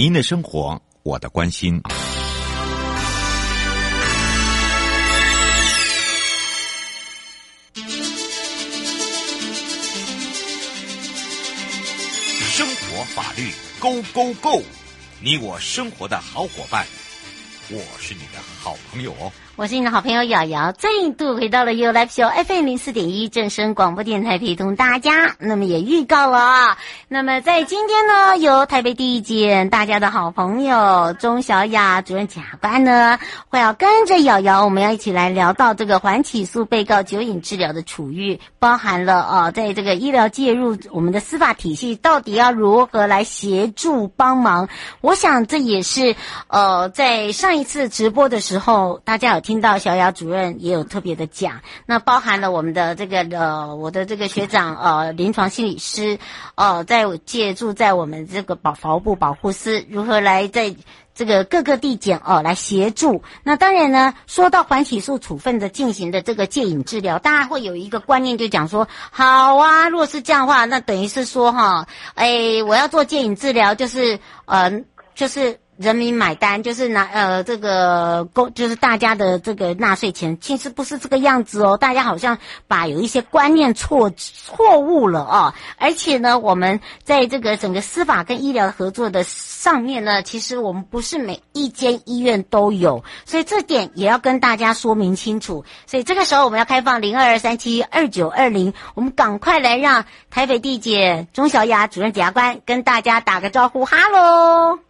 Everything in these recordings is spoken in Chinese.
您的生活，我的关心。生活法律，Go Go Go！你我生活的好伙伴，我是你的好朋友哦。我是你的好朋友瑶瑶，再度回到了 You Live Show FM 零四点一正声广播电台，陪同大家。那么也预告了啊，那么在今天呢，由台北地检大家的好朋友钟小雅主任检察官呢，会要跟着瑶瑶，我们要一起来聊到这个缓起诉被告酒瘾治疗的处遇，包含了啊，在这个医疗介入我们的司法体系，到底要如何来协助帮忙？我想这也是呃，在上一次直播的时候，大家有。听到小雅主任也有特别的讲，那包含了我们的这个呃，我的这个学长呃，临床心理师呃，在借助在我们这个保法务部保护司如何来在这个各个地检哦来协助。那当然呢，说到缓起诉处分的进行的这个戒瘾治疗，大家会有一个观念，就讲说，好啊，如果是这样的话，那等于是说哈，哎，我要做戒瘾治疗，就是呃，就是。人民买单就是拿呃这个公就是大家的这个纳税钱，其实不是这个样子哦。大家好像把有一些观念错错误了哦。而且呢，我们在这个整个司法跟医疗合作的上面呢，其实我们不是每一间医院都有，所以这点也要跟大家说明清楚。所以这个时候我们要开放零二二三七二九二零，我们赶快来让台北地检钟小雅主任检察官跟大家打个招呼，哈喽。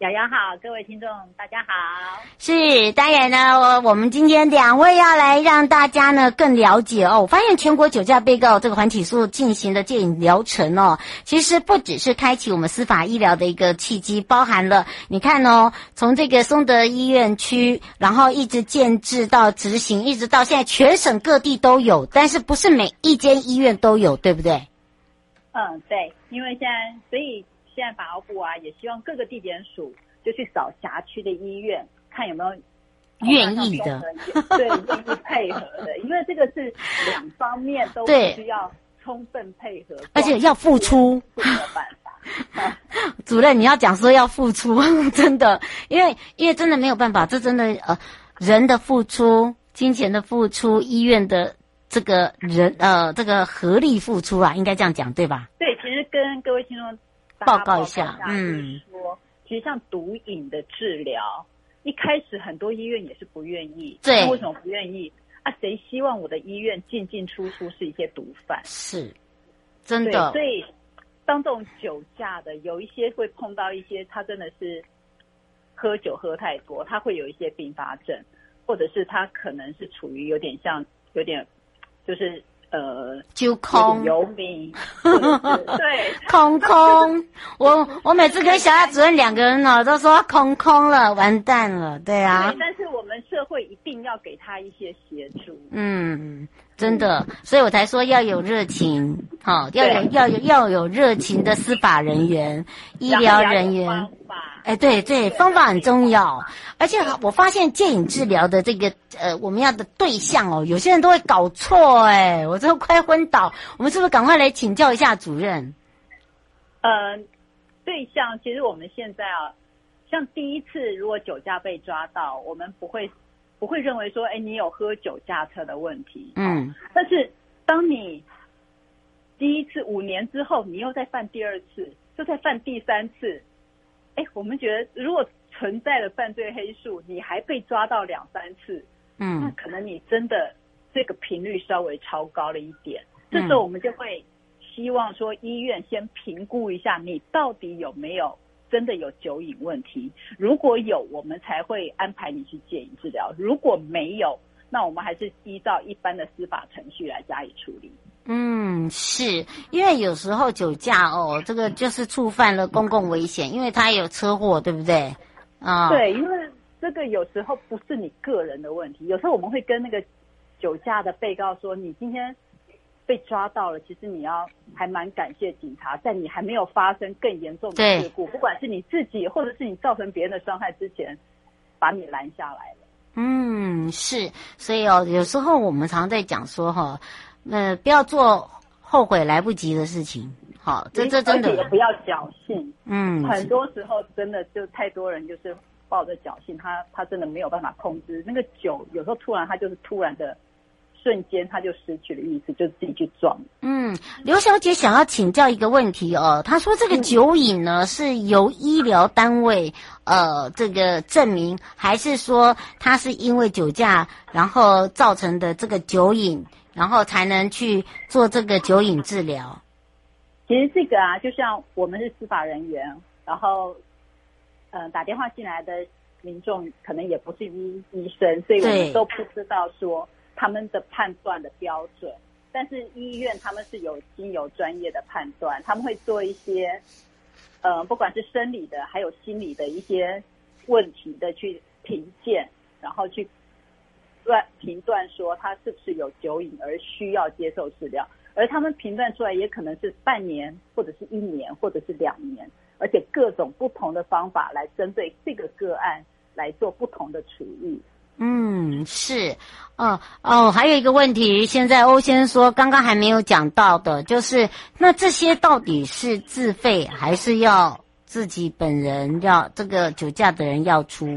瑶瑶好，各位听众大家好。是，当然呢，我我们今天两位要来让大家呢更了解哦。我发现全国酒驾被告这个缓起诉进行的戒瘾疗程哦，其实不只是开启我们司法医疗的一个契机，包含了你看哦，从这个松德医院区，然后一直建制到执行，一直到现在全省各地都有，但是不是每一间医院都有，对不对？嗯，对，因为现在所以。现在法务部啊，也希望各个地检署就去扫辖区的医院，看有没有愿意的，对，愿意配合的，因为这个是两方面都需要充分配合，而且要付出，没有办法。主任，你要讲说要付出，真的，因为因为真的没有办法，这真的呃人的付出、金钱的付出、医院的这个人呃这个合力付出啊，应该这样讲对吧？对，其实跟各位听众。报告一下，嗯，说其实像毒瘾的治疗，一开始很多医院也是不愿意，对，为什么不愿意？啊，谁希望我的医院进进出出是一些毒贩？是，真的。所以，当这种酒驾的，有一些会碰到一些，他真的是喝酒喝太多，他会有一些并发症，或者是他可能是处于有点像，有点就是。呃，就空 对，空空。我我每次跟小雅主任两个人呢，都说空空了，完蛋了，对啊。对，但是我们社会一定要给他一些协助。嗯，真的，所以我才说要有热情，好，要有要有要有热情的司法人员、医疗人员。哎，对对，方法很重要，而且我发现戒瘾治疗的这个呃，我们要的对象哦，有些人都会搞错，哎，我都快昏倒。我们是不是赶快来请教一下主任？呃，对象其实我们现在啊，像第一次如果酒驾被抓到，我们不会不会认为说，哎，你有喝酒驾车的问题，嗯，但是当你第一次五年之后，你又再犯第二次，又再犯第三次。哎，我们觉得如果存在了犯罪黑数，你还被抓到两三次，嗯，那可能你真的这个频率稍微超高了一点。这时候我们就会希望说，医院先评估一下你到底有没有真的有酒瘾问题。如果有，我们才会安排你去戒瘾治疗；如果没有，那我们还是依照一般的司法程序来加以处理。嗯，是因为有时候酒驾哦，这个就是触犯了公共危险，因为他有车祸，对不对？啊、哦，对，因为这个有时候不是你个人的问题，有时候我们会跟那个酒驾的被告说，你今天被抓到了，其实你要还蛮感谢警察，在你还没有发生更严重的事故，不管是你自己或者是你造成别人的伤害之前，把你拦下来了。嗯，是，所以哦，有时候我们常在讲说哈。呃，不要做后悔来不及的事情，好，这这真的也不要侥幸。嗯，很多时候真的就太多人就是抱着侥幸，他他真的没有办法控制那个酒，有时候突然他就是突然的。瞬间他就失去了意识，就自己去撞。嗯，刘小姐想要请教一个问题哦，她说这个酒瘾呢、嗯、是由医疗单位呃这个证明，还是说他是因为酒驾然后造成的这个酒瘾，然后才能去做这个酒瘾治疗？其实这个啊，就像我们是司法人员，然后呃打电话进来的民众可能也不是医医生，所以我们都不知道说。他们的判断的标准，但是医院他们是有经由专业的判断，他们会做一些，呃，不管是生理的，还有心理的一些问题的去评鉴，然后去断评断说他是不是有酒瘾而需要接受治疗，而他们评断出来也可能是半年，或者是一年，或者是两年，而且各种不同的方法来针对这个个案来做不同的处遇。嗯，是，哦哦，还有一个问题，现在欧先生说刚刚还没有讲到的，就是那这些到底是自费还是要自己本人要这个酒驾的人要出？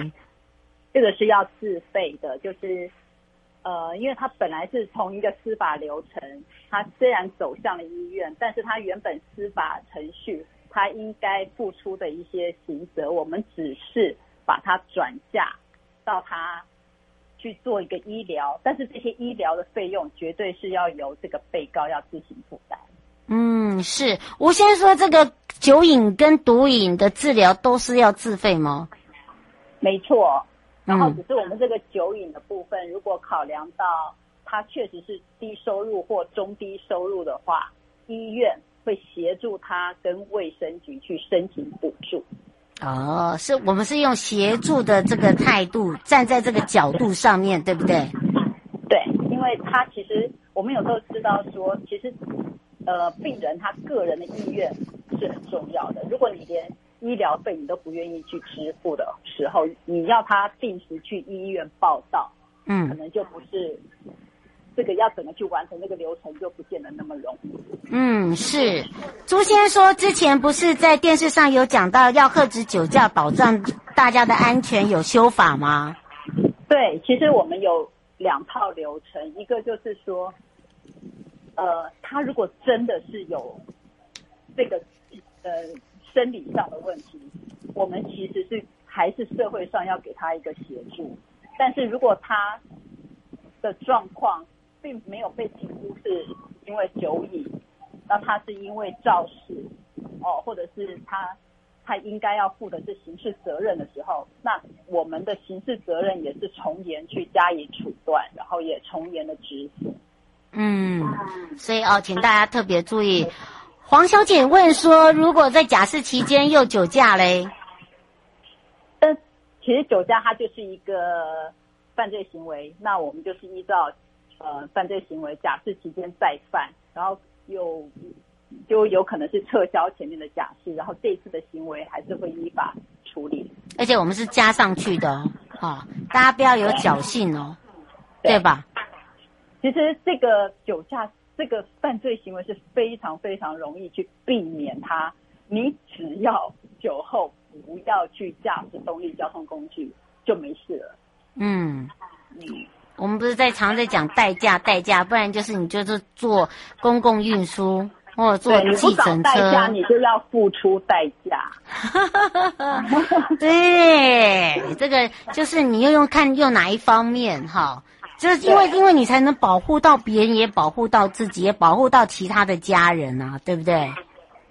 这个是要自费的，就是呃，因为他本来是从一个司法流程，他虽然走向了医院，但是他原本司法程序他应该付出的一些刑责，我们只是把它转嫁到他。去做一个医疗，但是这些医疗的费用绝对是要由这个被告要自行负担。嗯，是。我先生说这个酒瘾跟毒瘾的治疗都是要自费吗？没错。然后只是我们这个酒瘾的部分，如果考量到他确实是低收入或中低收入的话，医院会协助他跟卫生局去申请补助。哦，是我们是用协助的这个态度，站在这个角度上面对不对？对，因为他其实我们有时候知道说，其实呃，病人他个人的意愿是很重要的。如果你连医疗费你都不愿意去支付的时候，你要他定时去医院报到，嗯，可能就不是。这个要怎么去完成这个流程，就不见得那么容易。嗯，是。朱先生说，之前不是在电视上有讲到要喝止酒驾，保障大家的安全，有修法吗？对，其实我们有两套流程，一个就是说，呃，他如果真的是有这个呃生理上的问题，我们其实是还是社会上要给他一个协助。但是如果他的状况，并没有被评估是因为酒瘾，那他是因为肇事哦，或者是他他应该要负的是刑事责任的时候，那我们的刑事责任也是从严去加以处断，然后也从严的执行。嗯，所以哦，请大家特别注意。黄小姐问说，如果在假释期间又酒驾嘞？但其实酒驾它就是一个犯罪行为，那我们就是依照。呃，犯罪行为假释期间再犯，然后又就有可能是撤销前面的假释，然后这次的行为还是会依法处理。而且我们是加上去的哦，哦大家不要有侥幸哦，对，对吧？其实这个酒驾这个犯罪行为是非常非常容易去避免它，你只要酒后不要去驾驶动力交通工具就没事了。嗯嗯。我们不是在常在讲代驾，代驾，不然就是你就是坐公共运输或者坐计程车，代驾你就要付出代价。对，这个就是你要用看用哪一方面哈，就是因为因为你才能保护到别人，也保护到自己，也保护到其他的家人啊，对不对？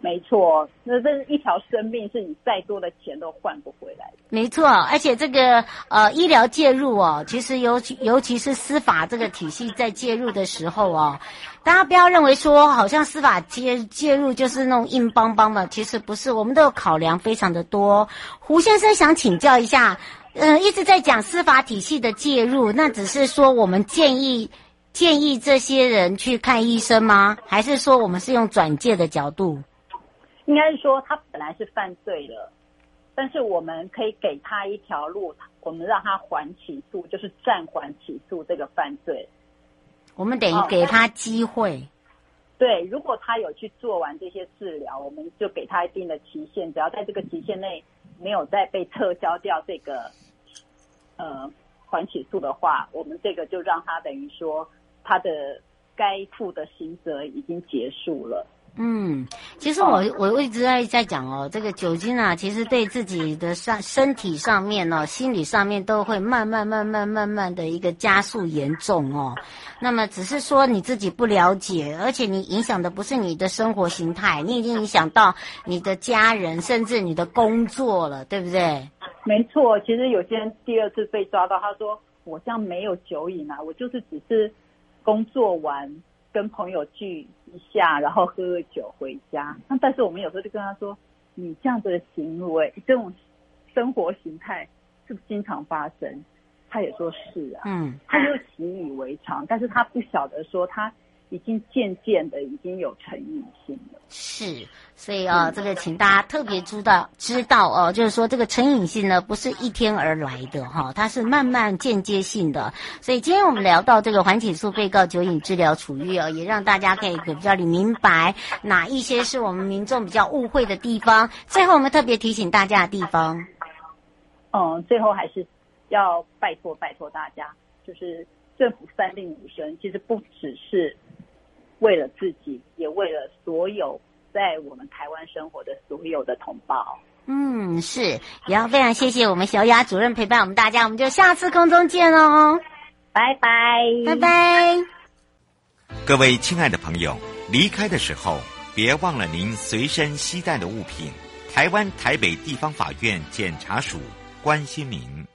没错，那这是一条生命，是你再多的钱都换不回来的。没错，而且这个呃医疗介入哦，其实尤其尤其是司法这个体系在介入的时候哦，大家不要认为说好像司法介介入就是那种硬邦邦的，其实不是，我们都有考量非常的多。胡先生想请教一下，呃，一直在讲司法体系的介入，那只是说我们建议建议这些人去看医生吗？还是说我们是用转介的角度？应该是说他本来是犯罪了，但是我们可以给他一条路，我们让他缓起诉，就是暂缓起诉这个犯罪。我们等于给他机会。对，如果他有去做完这些治疗，我们就给他一定的期限，只要在这个期限内没有再被撤销掉这个呃缓起诉的话，我们这个就让他等于说他的该负的刑责已经结束了。嗯，其实我我我一直在在讲哦，这个酒精啊，其实对自己的上身体上面哦，心理上面都会慢慢慢慢慢慢的一个加速严重哦。那么只是说你自己不了解，而且你影响的不是你的生活形态，你已经影响到你的家人，甚至你的工作了，对不对？没错，其实有些人第二次被抓到，他说我这样没有酒瘾啊，我就是只是工作完。跟朋友聚一下，然后喝个酒回家。那但是我们有时候就跟他说：“你这样子的行为，这种生活形态是不是经常发生？”他也说是啊，嗯，他就习以为常，但是他不晓得说他。已经渐渐的已经有成瘾性了，是，所以啊、哦，这个请大家特别知道知道哦，就是说这个成瘾性呢不是一天而来的哈、哦，它是慢慢间接性的。所以今天我们聊到这个缓起诉被告酒瘾治疗处遇哦，也让大家可以比较明白哪一些是我们民众比较误会的地方。最后我们特别提醒大家的地方，嗯，最后还是要拜托拜托大家，就是政府三令五申，其实不只是。为了自己，也为了所有在我们台湾生活的所有的同胞。嗯，是，也要非常谢谢我们小雅主任陪伴我们大家，我们就下次空中见哦，拜拜，拜拜。各位亲爱的朋友，离开的时候别忘了您随身携带的物品。台湾台北地方法院检察署关心您。